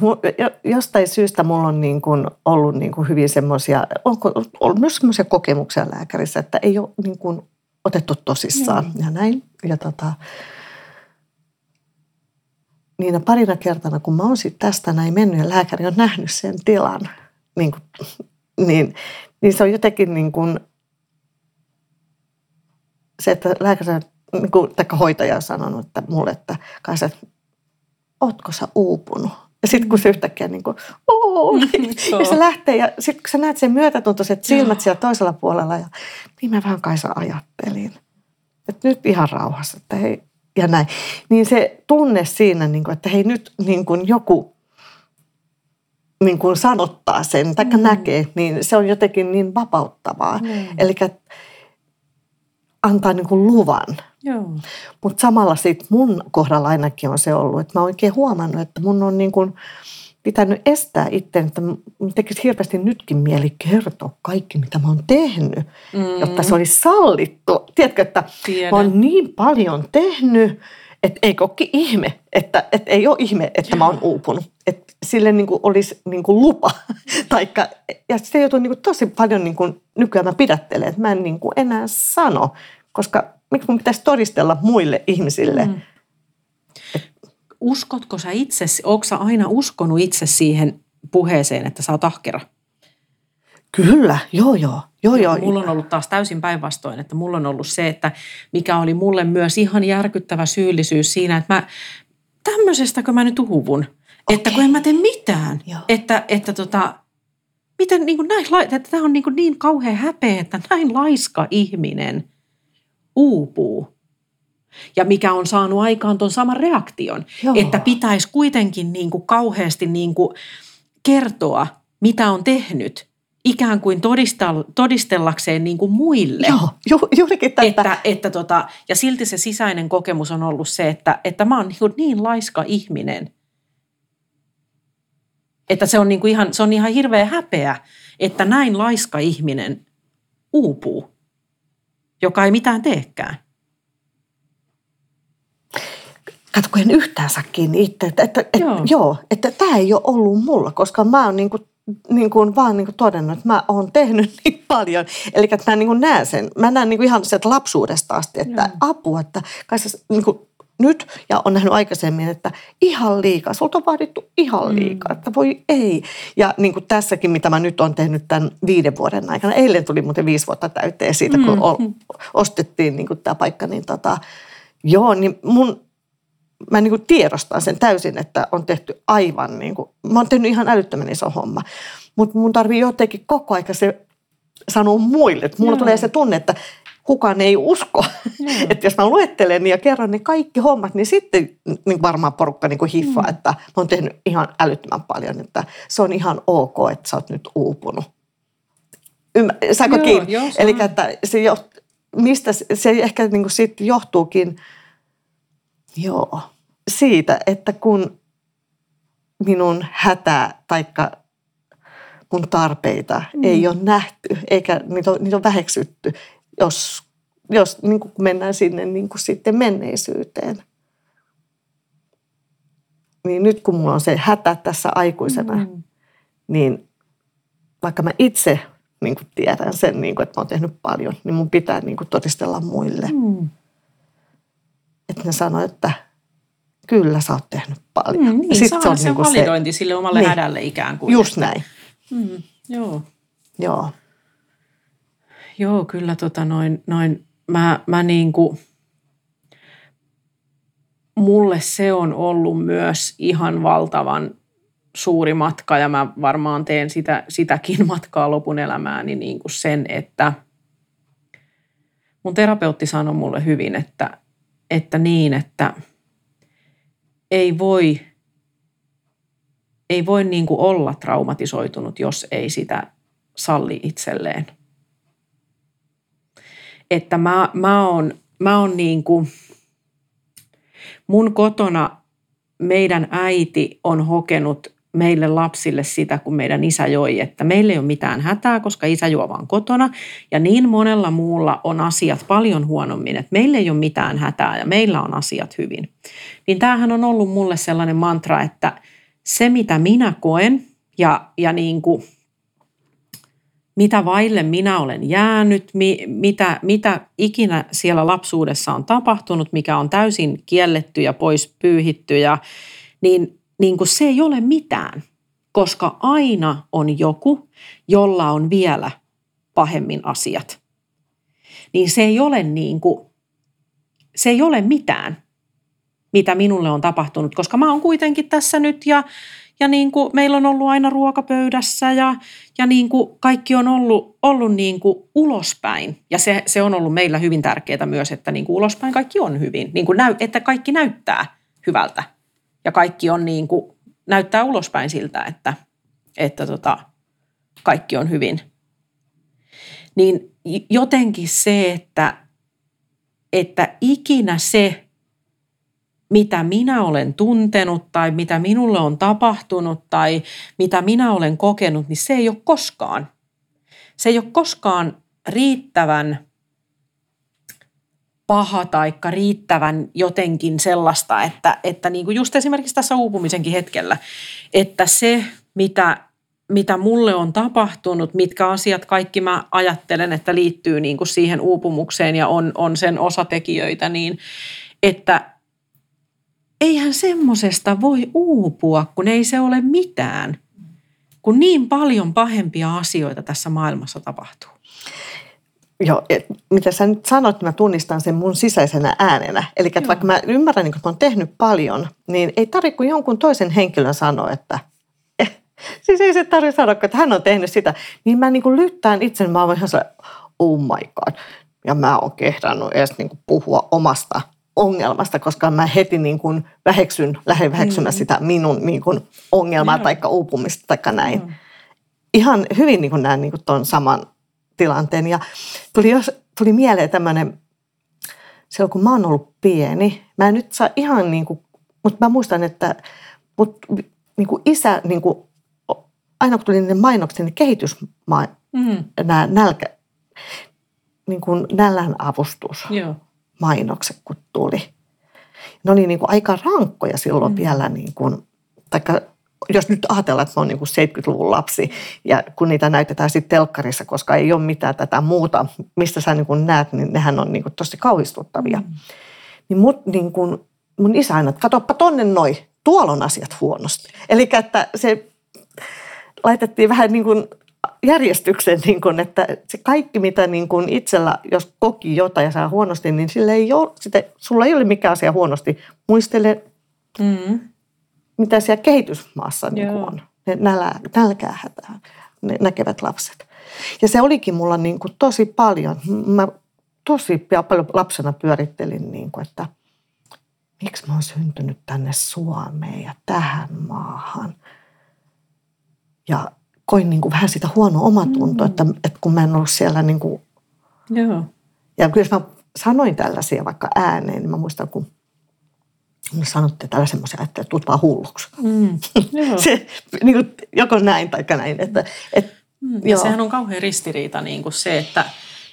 jostain syystä mulla on niin kuin ollut niin kuin hyvin semmoisia, on ollut myös semmoisia kokemuksia lääkärissä, että ei ole niin kuin otettu tosissaan mm. ja näin. Ja tota, niinä parina kertana, kun mä oon sitten tästä näin mennyt ja lääkäri on nähnyt sen tilan, niin, kuin, niin, niin se on jotenkin niin kuin, se, että lääkäri niin kuin, tai hoitaja on sanonut että mulle, että kanssa, että ootko sä uupunut? Ja sitten kun se yhtäkkiä niin kuin, Oo, ja se lähtee ja sitten kun sä näet sen myötätuntoiset silmät siellä toisella puolella ja niin mä vähän Kaisa ajattelin, että nyt ihan rauhassa, että hei, ja näin. Niin se tunne siinä, niin kuin, että hei nyt niin kuin joku niin kuin sanottaa sen tai mm. näkee, niin se on jotenkin niin vapauttavaa. Mm. Eli antaa niin kuin luvan. Mutta samalla sit mun kohdalla ainakin on se ollut, että mä oon oikein huomannut, että mun on niin kuin, pitänyt estää itse, että tekisi hirveästi nytkin mieli kertoa kaikki, mitä mä oon tehnyt, mm. jotta se olisi sallittu. Tiedätkö, että Tiedän. mä oon niin paljon tehnyt, että ei kokki ihme, että, että ei ole ihme, että mä oon uupunut. Että sille niin kuin olisi niin kuin lupa. Taikka, ja se joutuu niin kuin tosi paljon niin kuin nykyään mä pidättelen, että mä en niin kuin enää sano, koska miksi mun pitäisi todistella muille ihmisille, mm uskotko sä itse, onko sä aina uskonut itse siihen puheeseen, että sä oot ahkera? Kyllä, joo joo. Joo, joo. Mulla on ollut taas täysin päinvastoin, että mulla on ollut se, että mikä oli mulle myös ihan järkyttävä syyllisyys siinä, että mä tämmöisestäkö mä nyt uhuvun, okay. että kun en mä tee mitään, joo. että, että tota, miten niin kuin näin, että tämä on niin, kuin niin kauhean häpeä, että näin laiska ihminen uupuu ja mikä on saanut aikaan tuon saman reaktion. Joo. Että pitäisi kuitenkin niin kuin kauheasti niin kuin kertoa, mitä on tehnyt, ikään kuin todistellakseen niin kuin muille. Joo, ju, juurikin tätä. Että, että tota, ja silti se sisäinen kokemus on ollut se, että, että mä oon niin, niin laiska ihminen, että se on, niin kuin ihan, se on ihan hirveä häpeä, että näin laiska ihminen uupuu, joka ei mitään teekään. Kato, kun en yhtään saa kiinni itse, että, että, että, joo. joo, että tämä ei ole ollut mulla, koska mä oon niin kuin, niin kuin vaan niin kuin todennut, että mä oon tehnyt niin paljon. Eli että mä niin kuin näen sen, mä näen niin kuin ihan sieltä lapsuudesta asti, että joo. apua, että kai se niin kuin nyt ja on nähnyt aikaisemmin, että ihan liikaa, sulta on vaadittu ihan mm. liikaa, mm. että voi ei. Ja niin kuin tässäkin, mitä mä nyt on tehnyt tämän viiden vuoden aikana, eilen tuli muuten viisi vuotta täyteen siitä, kun mm. ostettiin niin kuin tämä paikka, niin tota, joo, niin mun mä niin kuin tiedostan sen täysin, että on tehty aivan niin kuin, mä oon tehnyt ihan älyttömän iso homma. Mutta mun tarvii jotenkin koko aika se sanoa muille, että mulla Joo. tulee se tunne, että kukaan ei usko. Että jos mä luettelen ja kerron ne kaikki hommat, niin sitten niin varmaan porukka niin hiffaa, mm. että mä oon tehnyt ihan älyttömän paljon, että se on ihan ok, että sä oot nyt uupunut. Ymmär, saako Joo, kiinni? Eli että se, jo, mistä se- ehkä niin kuin sitten johtuukin, joo, siitä, että kun minun hätää taikka mun tarpeita mm. ei ole nähty, eikä niitä ole, niitä on väheksytty, jos, jos niin kuin mennään sinne niin kuin sitten menneisyyteen. Niin nyt kun mulla on se hätä tässä aikuisena, mm. Niin vaikka mä itse niin kuin tiedän sen, niin kuin, että mä oon tehnyt paljon, niin mun pitää niin kuin todistella muille. Mm. Että ne sanoo, että kyllä sä oot tehnyt paljon. Mm, niin, Sit se on se, niinku validointi sille omalle Niin. hädälle ikään kuin. Just näin, Mm, joo. joo. Joo, kyllä tota noin, noin mä, mä niin kuin, mulle se on ollut myös ihan valtavan suuri matka ja mä varmaan teen sitä, sitäkin matkaa lopun elämääni niin kuin sen, että mun terapeutti sanoi mulle hyvin, että, että niin, että ei voi, ei voi niin kuin olla traumatisoitunut, jos ei sitä salli itselleen. Että mä, mä oon, mä oon niin kuin, mun kotona meidän äiti on hokenut meille lapsille sitä, kun meidän isä joi, että meillä ei ole mitään hätää, koska isä juo vaan kotona. Ja niin monella muulla on asiat paljon huonommin, että meillä ei ole mitään hätää ja meillä on asiat hyvin. Niin tämähän on ollut mulle sellainen mantra, että se mitä minä koen ja, ja niin kuin, mitä vaille minä olen jäänyt, mi, mitä, mitä ikinä siellä lapsuudessa on tapahtunut, mikä on täysin kielletty ja pois pyyhitty, ja, niin, niin kuin se ei ole mitään, koska aina on joku, jolla on vielä pahemmin asiat. Niin se ei ole niin kuin, se ei ole mitään, mitä minulle on tapahtunut, koska mä oon kuitenkin tässä nyt ja, ja niin kuin meillä on ollut aina ruokapöydässä ja, ja niin kuin kaikki on ollut, ollut niin kuin ulospäin. Ja se, se on ollut meillä hyvin tärkeää myös, että niin kuin ulospäin kaikki on hyvin. Niin kuin näy, että kaikki näyttää hyvältä ja kaikki on niin kuin, näyttää ulospäin siltä, että, että tota, kaikki on hyvin. Niin jotenkin se, että, että ikinä se, mitä minä olen tuntenut tai mitä minulle on tapahtunut tai mitä minä olen kokenut, niin se ei ole koskaan. Se ei ole koskaan riittävän paha tai riittävän jotenkin sellaista, että, että niin kuin just esimerkiksi tässä uupumisenkin hetkellä, että se, mitä, mitä mulle on tapahtunut, mitkä asiat kaikki mä ajattelen, että liittyy niin kuin siihen uupumukseen ja on, on sen osatekijöitä, niin että eihän semmosesta voi uupua, kun ei se ole mitään, kun niin paljon pahempia asioita tässä maailmassa tapahtuu. Joo, et, mitä sä nyt sanot, mä tunnistan sen mun sisäisenä äänenä. Eli että vaikka mä ymmärrän, niin kun mä oon tehnyt paljon, niin ei tarvitse kuin jonkun toisen henkilön sanoa, että eh, siis ei se tarvitse sanoa, että hän on tehnyt sitä. Niin mä niin kuin lyttään itse, mä oon ihan sellainen, oh my god. Ja mä oon kehdannut edes niin kuin puhua omasta ongelmasta, koska mä heti niin kuin väheksyn, lähden väheksymään Mm. sitä minun niin kuin ongelmaa Joo. tai uupumista tai näin Mm. ihan hyvin niin kuin näen niin kuin ton saman tilanteen. Ja tuli, jos, tuli mieleen tämmöinen, silloin kun mä oon ollut pieni, mä en nyt saa ihan niin kuin, mutta mä muistan, että mut, niin kuin isä, niin kuin, aina kun tuli ne mainokset, niin kehitysmaa, Mm. nämä nälkä, niin kuin nälän avustus Joo. mainokset, kun tuli. Ne oli niin kuin aika rankkoja silloin mm. vielä, niin kuin, taikka jos nyt ajatellaan, että mä oon niin kuin 70-luvun lapsi ja kun niitä näytetään sitten telkkarissa, koska ei ole mitään tätä muuta, mistä sä niin kuin näet, niin nehän on niin kuin tosi kauhistuttavia. Mm. Niin, mut, niin kuin, mun isä aina, että katoppa tonne noi, tuolla on asiat huonosti. Eli että se laitettiin vähän niin kuin järjestyksen, niin kuin, että se kaikki, mitä niin kuin itsellä, jos koki jotain ja saa huonosti, niin sille ei ole, sitä, sulla ei ole mikään asia huonosti. Muistele, Mm. Mitä siellä kehitysmaassa niin kuin on. Ne nälää, nälkää hätää, ne näkevät lapset. Ja se olikin mulla niin kuin tosi paljon. Mä tosi paljon lapsena pyörittelin, niin kuin, että miksi mä oon syntynyt tänne Suomeen ja tähän maahan. Ja koin niin kuin vähän sitä huonoa omatuntoa, mm. että, että kun mä en ollut siellä niin kuin, Joo. ja kyllä jos mä sanoin tällaisia vaikka ääneen, niin mä muistan, kun Mulle sanottiin täällä semmoisia, että tuut vaan hulluksi. Mm. Se, niin kuin, joko näin tai näin. Että, et, Mm, ja sehän on kauhean ristiriita niin kuin se, että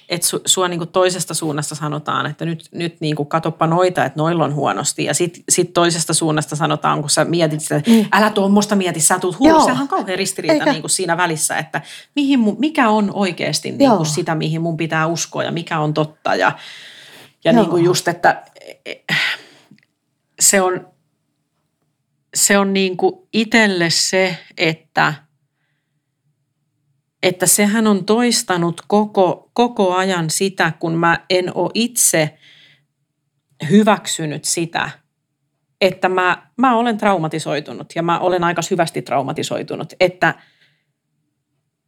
et su, sua niin kuin toisesta suunnasta sanotaan, että nyt, nyt niin kuin katoppa noita, että noilla on huonosti. Ja sitten sit toisesta suunnasta sanotaan, kun sä mietit sitä, että älä tuommoista mieti, sä tulet hullu. Joo. Sehän on kauhean ristiriita niin kuin siinä välissä, että mihin mun, mikä on oikeasti niin kuin sitä, mihin mun pitää uskoa ja mikä on totta. Ja, ja Joo. niin kuin just, että se on, se on niin kuin itselle se, että, että sehän on toistanut koko, koko ajan sitä, kun mä en ole itse hyväksynyt sitä, että mä, mä olen traumatisoitunut ja mä olen aika syvästi traumatisoitunut, että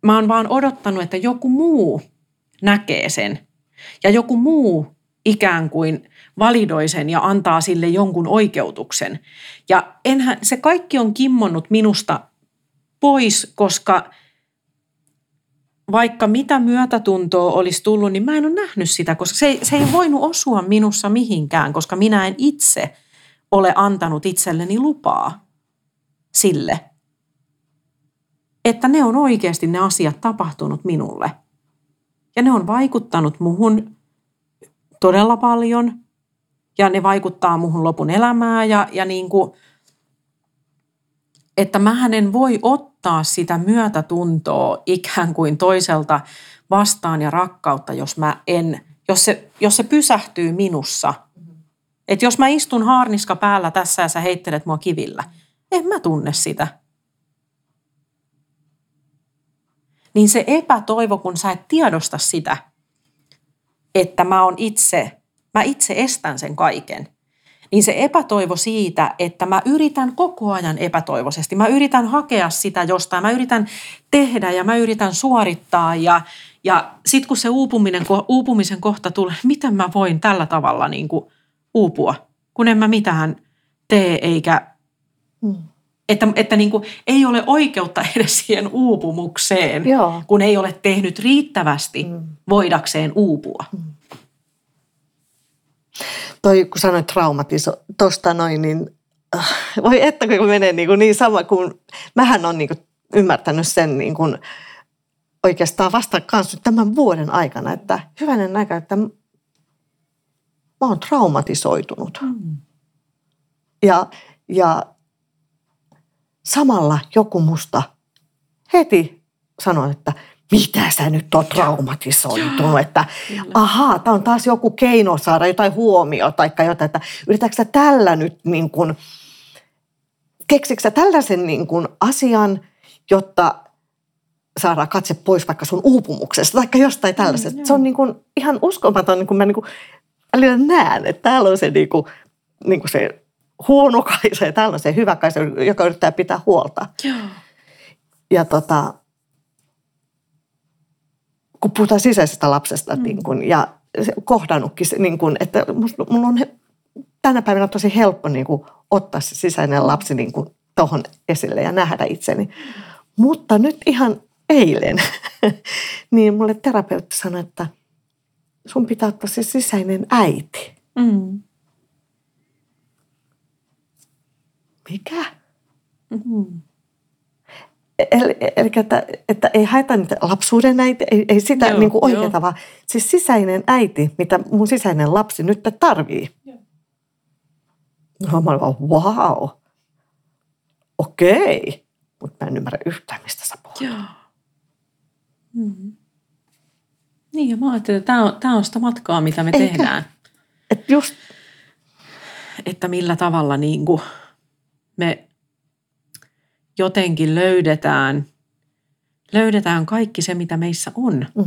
mä oon vaan odottanut, että joku muu näkee sen ja joku muu ikään kuin validoi sen ja antaa sille jonkun oikeutuksen. Ja enhän, se kaikki on kimmonnut minusta pois, koska vaikka mitä myötätuntoa olisi tullut, niin mä en ole nähnyt sitä, koska se, se ei voinut osua minussa mihinkään, koska minä en itse ole antanut itselleni lupaa sille, että ne on oikeasti ne asiat tapahtunut minulle. Ja ne on vaikuttanut muhun todella paljon ja ne vaikuttaa muhun lopun elämää ja, ja niin kuin, että mä en voi ottaa sitä myötätuntoa ikään kuin toiselta vastaan ja rakkautta, jos mä en, jos se, jos se pysähtyy minussa. Että jos mä istun haarniska päällä tässä ja sä heittelet mua kivillä, en mä tunne sitä. Niin se epätoivo, kun sä et tiedosta sitä, että mä oon itse, mä itse estän sen kaiken, niin se epätoivo siitä, että mä yritän koko ajan epätoivoisesti, mä yritän hakea sitä jostain, mä yritän tehdä ja mä yritän suorittaa ja, ja sitten kun se uupuminen, uupumisen kohta tulee, miten mä voin tällä tavalla niin kuin uupua, kun en mä mitään tee eikä, Mm. että, että niin kuin ei ole oikeutta edes siihen uupumukseen, Joo. kun ei ole tehnyt riittävästi Mm. voidakseen uupua. Toi, kun sanoit traumatiso, tosta noin, niin äh, voi että kun menee niin, kuin niin sama kuin, mähän on niin kuin ymmärtänyt sen niin kuin oikeastaan vasta kanssa tämän vuoden aikana, että hyvänen aika, että mä oon traumatisoitunut. Mm. Ja, ja samalla joku musta heti sanoi, että mitä sä nyt oot traumatisoitunut, että ahaa, tämä on taas joku keino saada jotain huomioon tai jotain, että yritätkö sä tällä nyt niin kuin, keksitkö sä tällaisen niin kuin asian, jotta saadaan katse pois vaikka sun uupumuksesta tai jostain tällaisesta. joo. se on niin kuin ihan uskomaton, niin kuin mä niin kuin välillä näen, että täällä on se, niin kuin, niin kuin se huono kaisa ja täällä on se hyvä kaisa, joka yrittää pitää huolta. Joo. Ja tota, kun puhutaan sisäisestä lapsesta mm. niin kun, ja kohdannutkin, niin kun, että mulla on tänä päivänä tosi helppo niin kun, ottaa se sisäinen lapsi niin tuohon esille ja nähdä itseni. Mutta nyt ihan eilen, niin mulle terapeutti sanoi, että sun pitää ottaa se sisäinen äiti. Mm. Mikä? Mm. Eli, eli että, että ei haeta niitä lapsuuden äiti, ei, ei sitä Joo, niin kuin joo. oikeata, vaan siis sisäinen äiti, mitä mun sisäinen lapsi nyt tarvii. Joo. No mä olin vaan, wow, okei, mutta mä en ymmärrä yhtään, mistä sä puhut. Joo. Mm. Niin, ja mä ajattelin, että tämä on, tämä on sitä matkaa, mitä me Eikä. tehdään. Et just, Että millä tavalla niin kuin me jotenkin löydetään, löydetään kaikki se, mitä meissä on. mm,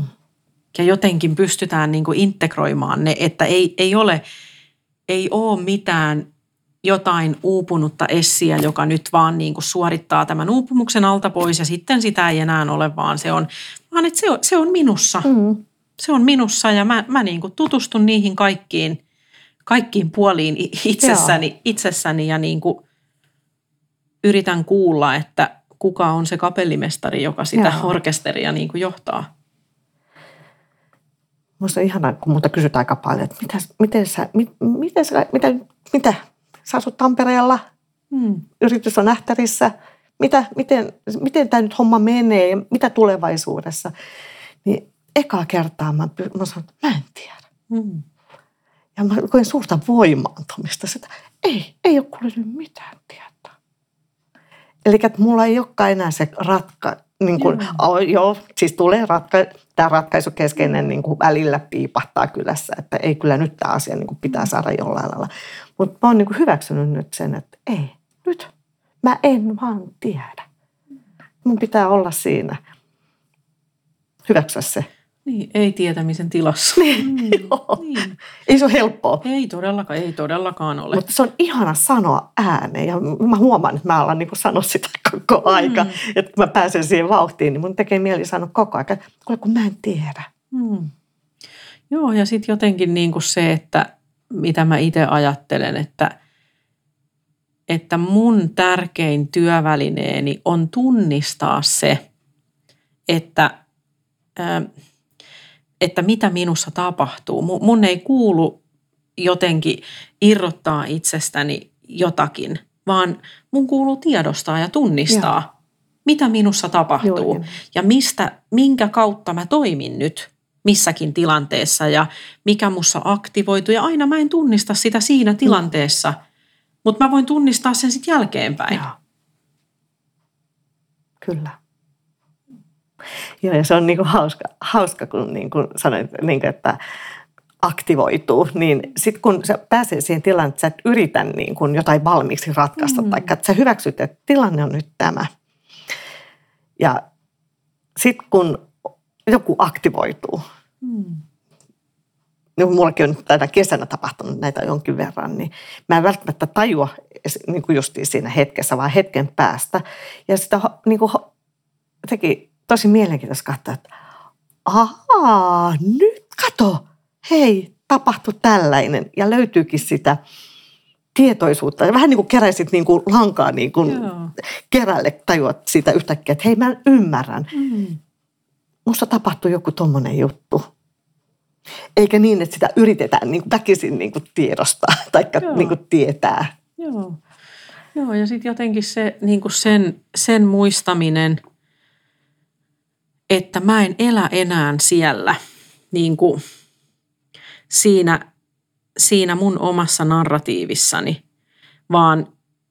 Ja jotenkin pystytään niin kuin integroimaan ne, että ei, ei, ole, ei ole mitään jotain uupunutta essiä, joka nyt vaan niin kuin suorittaa tämän uupumuksen alta pois ja sitten sitä ei enää ole, vaan se on, vaan että se on, se on minussa. mm, se on minussa ja mä, mä niin kuin tutustun niihin kaikkiin, kaikkiin puoliin itsessäni, itsessäni ja niin kuin yritän kuulla, että kuka on se kapellimestari, joka sitä Joo. orkesteria niin kuin johtaa. Minusta on ihanaa, kun muuta kysytään aika paljon, että mitä, miten sä, mit, miten sä, mitä, mitä, sä asut Tampereella, hmm. yritys on Ähtärissä, mitä, miten, miten tämä nyt homma menee ja mitä tulevaisuudessa. Niin ekaa kertaa mä, mä sanon, että mä en tiedä. Hmm. Ja mä koin suurta voimaantumista, että ei, ei ole kuule nyt mitään tietoa. Eli että mulla ei olekaan enää se ratka, niin kuin, oh, joo, siis tulee ratka, tämä ratkaisukeskeinen niin kuin välillä piipahtaa kylässä, että ei kyllä nyt tämä asia niin kuin pitää saada jollain lailla. Mutta mä oon niin kuin hyväksynyt nyt sen, että ei, nyt mä en vaan tiedä. Mun pitää olla siinä. Hyväksyä se. Niin, ei tietämisen tilassa. Niin, mm, niin. Ei se ole helppoa. Ei todellakaan, ei todellakaan ole. Mutta se on ihana sanoa ääneen ja mä huomaan, että mä alan niin sanoa sitä koko aika. Mm. Että kun mä pääsen siihen vauhtiin, niin mun tekee mieli sanoa koko ajan, että kun mä en tiedä. Mm. Joo, ja sitten jotenkin niin kuin se, että mitä mä itse ajattelen, että, että mun tärkein työvälineeni on tunnistaa se, että... Äh, että mitä minussa tapahtuu. Mun ei kuulu jotenkin irrottaa itsestäni jotakin, vaan mun kuuluu tiedostaa ja tunnistaa, ja. mitä minussa tapahtuu Joo, ja mistä, minkä kautta mä toimin nyt missäkin tilanteessa ja mikä mussa aktivoituu. Ja aina mä en tunnista sitä siinä tilanteessa, mm. mutta mä voin tunnistaa sen sitten jälkeenpäin. Joo. Kyllä. Joo, ja se on niin kuin hauska, hauska, kun niin kuin sanoit, niin kuin, että aktivoituu, niin sitten kun sä pääsee siihen tilanteeseen, että sä et yritä niin kuin jotain valmiiksi ratkaista, mm. tai että sä hyväksyt, että tilanne on nyt tämä. Ja sitten kun joku aktivoituu, mm. niin mullakin on tänä kesänä tapahtunut näitä jonkin verran, niin mä en välttämättä tajua niin kuin justiin siinä hetkessä, vaan hetken päästä. Ja sitä niin kuin, teki tosi mielenkiintoista katsoa, että ahaa, nyt kato, hei, tapahtui tällainen. Ja löytyykin sitä tietoisuutta. Ja vähän niin kuin keräisit niin kuin lankaa niin kuin kerälle, tajuat sitä yhtäkkiä, että hei, mä ymmärrän. Mm. Musta tapahtui joku tommonen juttu. Eikä niin, että sitä yritetään niin kuin väkisin niin kuin tiedostaa tai niin kuin tietää. Joo. Joo, ja sitten jotenkin se, niin kuin sen, sen muistaminen – että mä en elä enää siellä niin kuin siinä, siinä mun omassa narratiivissani, vaan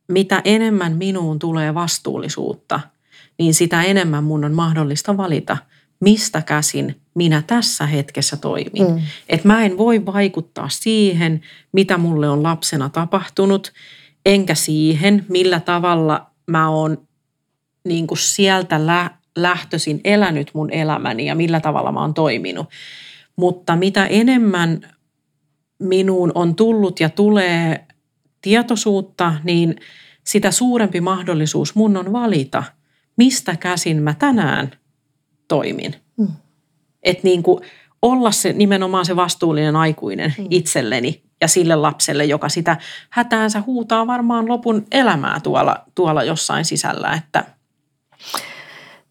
mitä enemmän minuun tulee vastuullisuutta, niin sitä enemmän mun on mahdollista valita, mistä käsin minä tässä hetkessä toimin. Mm. Et mä en voi vaikuttaa siihen, mitä mulle on lapsena tapahtunut, enkä siihen, millä tavalla mä oon niin kuin sieltä lä- lähtöisin elänyt mun elämäni ja millä tavalla mä oon toiminut. Mutta mitä enemmän minuun on tullut ja tulee tietoisuutta, niin sitä suurempi mahdollisuus mun on valita, mistä käsin mä tänään toimin. Mm. Että niin kuin olla se nimenomaan se vastuullinen aikuinen mm. itselleni ja sille lapselle, joka sitä hätäänsä huutaa varmaan lopun elämää tuolla, tuolla jossain sisällä, että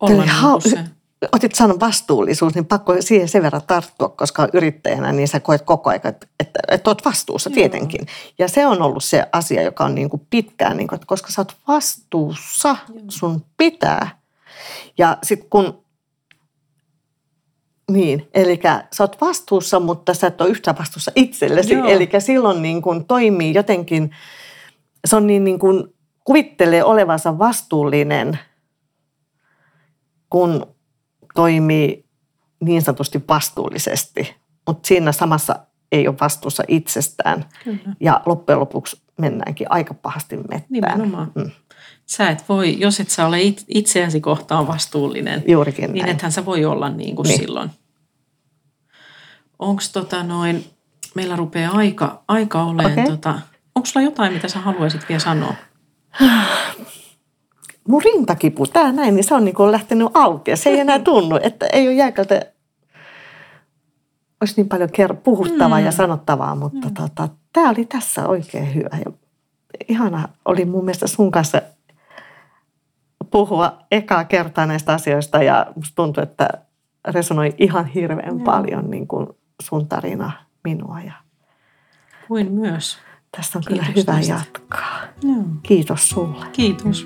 olla niin se. Otit sanon vastuullisuus, niin pakko siihen sen verran tarttua, koska yrittäjänä niin sä koet koko ajan, että, että, että oot vastuussa Joo. tietenkin. Ja se on ollut se asia, joka on niin kuin pitkään, niin kuin, että koska sä oot vastuussa, Joo. sun pitää. Ja sitten kun niin, eli sä oot vastuussa, mutta sä et ole yhtä vastuussa itsellesi. Eli silloin niin kuin toimii jotenkin, se on niin, niin kuin kuvittelee olevansa vastuullinen – kun toimii niin sanotusti vastuullisesti, mutta siinä samassa ei ole vastuussa itsestään. Kyllä. Ja loppujen lopuksi mennäänkin aika pahasti mettään. Nimenomaan. Mm. Sä et voi, jos et sä ole itseäsi kohtaan vastuullinen, Juurikin niin ethän sä voi olla niin kuin niin. silloin. Onko tota noin, meillä rupeaa aika, aika olemaan, okay. tota, onko sulla jotain, mitä sä haluaisit vielä sanoa? mun rintakipu, tää näin, niin se on niin kuin lähtenyt auki ja se ei enää tunnu, että ei ole jääkältä olisi niin paljon ker- puhuttavaa Mm. ja sanottavaa, mutta Mm. tota, tämä oli tässä oikein hyvä. Ja ihana oli mun mielestä sun kanssa puhua ekaa kertaa näistä asioista ja musta tuntui, että resonoi ihan hirveän Joo. paljon niin kuin sun tarina minua ja Kuin myös. tästä on kyllä Kiitos hyvä tästä. jatkaa. Joo. Kiitos sulle. Kiitos.